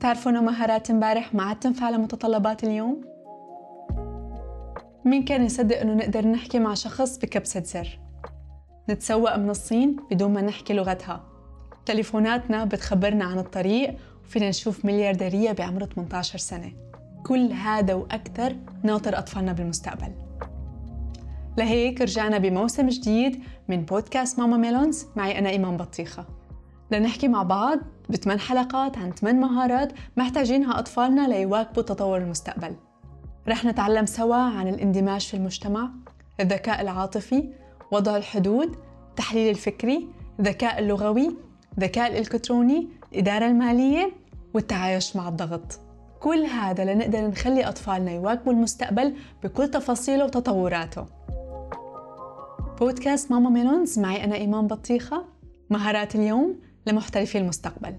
تعرفوا انه مهارات امبارح؟ ما عاد تنفع لمتطلبات اليوم؟ مين كان يصدق إنه نقدر نحكي مع شخص بكبسة زر؟ نتسوق من الصين بدون ما نحكي لغتها. تليفوناتنا بتخبرنا عن الطريق وفينا نشوف مليارديرية بعمر 18 سنة. كل هذا وأكثر ناطر أطفالنا بالمستقبل. لهيك رجعنا بموسم جديد من بودكاست ماما ميلونز. معي أنا إيمان بطيخة. لنحكي مع بعض بثمان حلقات عن ثمان مهارات محتاجينها أطفالنا ليواكبوا تطور المستقبل. رح نتعلم سوا عن الاندماج في المجتمع الذكاء العاطفي وضع الحدود التحليل الفكري الذكاء اللغوي الذكاء الإلكتروني الإدارة المالية والتعايش مع الضغط. كل هذا لنقدر نخلي أطفالنا يواكبوا المستقبل بكل تفاصيله وتطوراته. بودكاست ماما ميلونز معي أنا إيمان بطيخة. مهارات اليوم لمحترفي المستقبل.